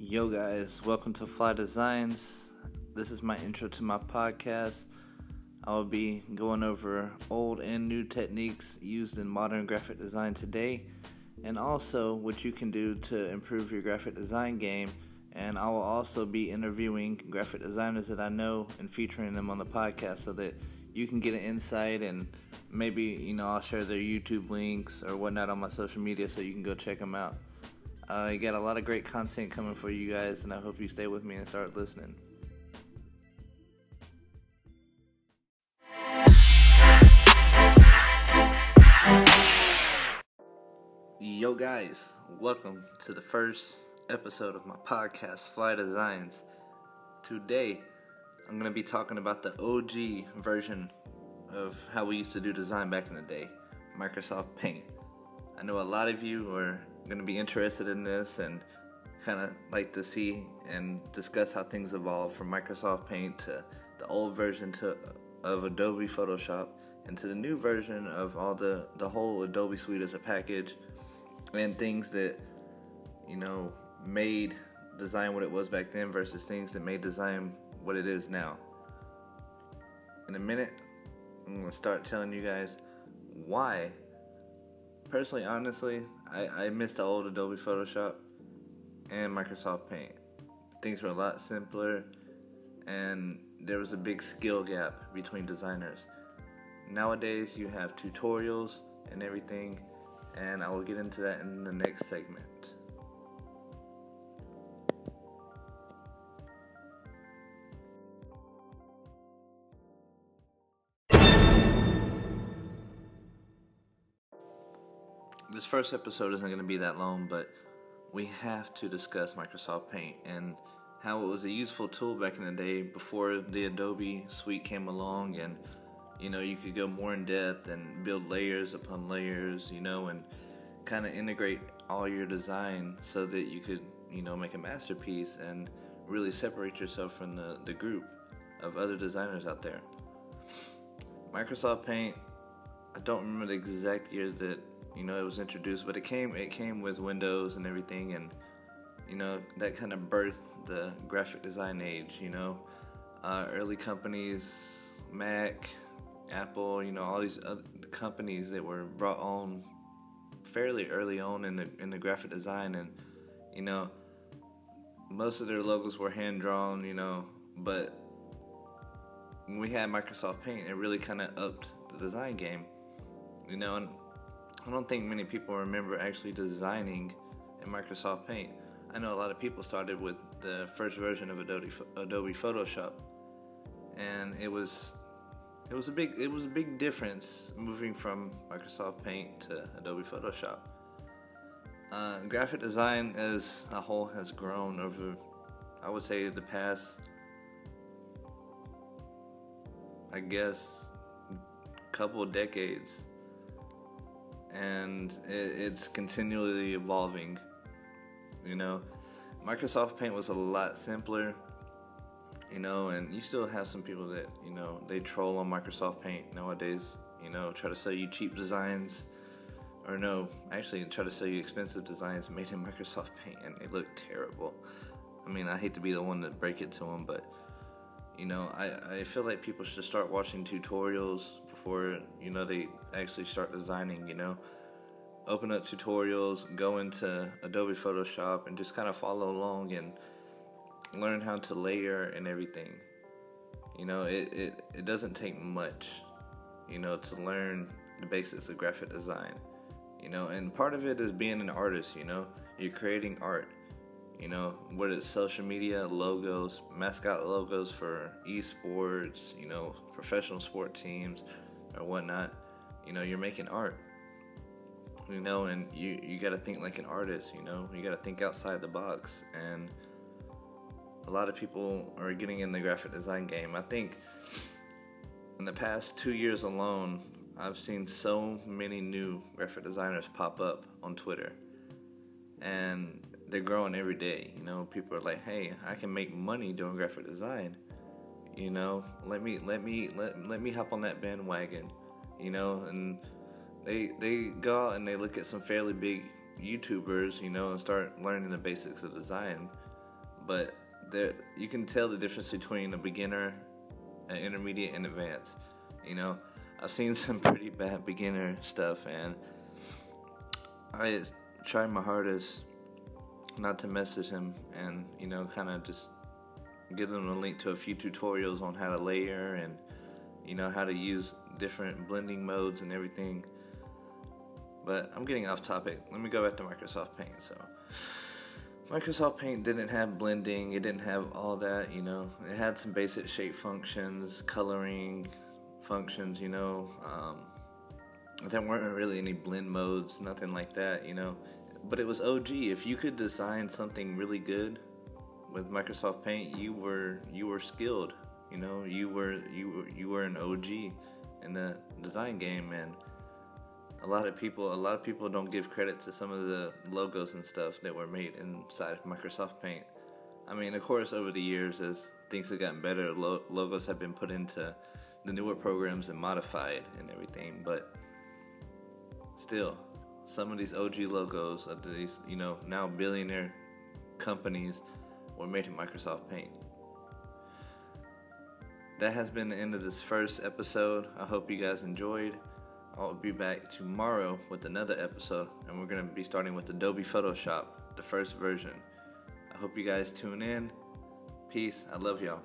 Yo, guys, welcome to Fly Designs. This is my intro to my podcast. I will be going over old and new techniques used in modern graphic design today, and also what you can do to improve your graphic design game. And I will also be interviewing graphic designers that I know and featuring them on the podcast so that you can get an insight and maybe, you know, I'll share their YouTube links or whatnot on my social media so you can go check them out. You got a lot of great content coming for you guys, and I hope you stay with me and start listening. Yo, guys, welcome to the first episode of my podcast, Fly Designs. Today, I'm going to be talking about the OG version of how we used to do design back in the day Microsoft Paint. I know a lot of you are going to be interested in this and kind of like to see and discuss how things evolve from Microsoft Paint to the old version to of Adobe Photoshop and to the new version of all the the whole Adobe suite as a package and things that you know made design what it was back then versus things that made design what it is now. In a minute, I'm going to start telling you guys why personally honestly I, I miss the old Adobe Photoshop and Microsoft Paint. Things were a lot simpler and there was a big skill gap between designers. Nowadays you have tutorials and everything and I will get into that in the next segment. This first episode isn't going to be that long, but we have to discuss Microsoft Paint and how it was a useful tool back in the day before the Adobe suite came along and you know you could go more in depth and build layers upon layers you know and kind of integrate all your design so that you could you know make a masterpiece and really separate yourself from the, the group of other designers out there. Microsoft Paint I don't remember the exact year that you know it was introduced but it came it came with windows and everything and you know that kind of birthed the graphic design age you know. Uh, early companies mac apple you know all these other companies that were brought on fairly early on in the in the graphic design and you know most of their logos were hand drawn you know but when we had microsoft paint it really kind of upped the design game you know and I don't think many people remember actually designing in Microsoft Paint. I know a lot of people started with the first version of Adobe Adobe Photoshop, and it was it was a big it was a big difference moving from Microsoft Paint to Adobe Photoshop. Uh, graphic design as a whole has grown over, I would say, the past, I guess, couple decades and it, it's continually evolving. You know, Microsoft Paint was a lot simpler. You know, and you still have some people that you know they troll on Microsoft Paint nowadays. You know, try to sell you cheap designs, or no, actually try to sell you expensive designs made in Microsoft Paint, and they look terrible. I mean, I hate to be the one to break it to them, but you know, I, I feel like people should start watching tutorials before, you know, they actually start designing, you know. Open up tutorials, go into Adobe Photoshop and just kind of follow along and learn how to layer and everything. You know, it, it, it doesn't take much, you know, to learn the basics of graphic design. You know, and part of it is being an artist, you know. You're creating art you know, whether it's social media, logos, mascot logos for esports, you know, professional sport teams or whatnot, you know, you're making art. You know, and you, you gotta think like an artist, you know, you gotta think outside the box. And a lot of people are getting in the graphic design game. I think in the past two years alone, I've seen so many new graphic designers pop up on Twitter. And they're growing every day. You know, people are like, "Hey, I can make money doing graphic design." You know, let me let me let let me hop on that bandwagon. You know, and they they go out and they look at some fairly big YouTubers, you know, and start learning the basics of design. but there you can tell the difference between a beginner, an intermediate, and advanced. You know, I've seen some pretty bad beginner stuff, and I tried my hardest not to message him, and you know, kind of just give them a link to a few tutorials on how to layer and you know how to use different blending modes and everything. But I'm getting off topic. Let me go back to Microsoft Paint. So. Microsoft Paint didn't have blending, it didn't have all that, you know. It had some basic shape functions, coloring functions, you know. Um, there weren't really any blend modes, nothing like that, you know. But it was OG. If you could design something really good with Microsoft Paint, you were you were skilled, you know. You were you were you were an OG in the design game, and a lot of people a lot of people don't give credit to some of the logos and stuff that were made inside of Microsoft Paint. I mean, of course, over the years, as things have gotten better, lo- logos have been put into the newer programs and modified and everything. But still, some of these OG logos of these, you know, now billionaire companies were made in Microsoft Paint. That has been the end of this first episode. I hope you guys enjoyed. I'll be back tomorrow with another episode, and we're going to be starting with Adobe Photoshop, the first version. I hope you guys tune in. Peace. I love y'all.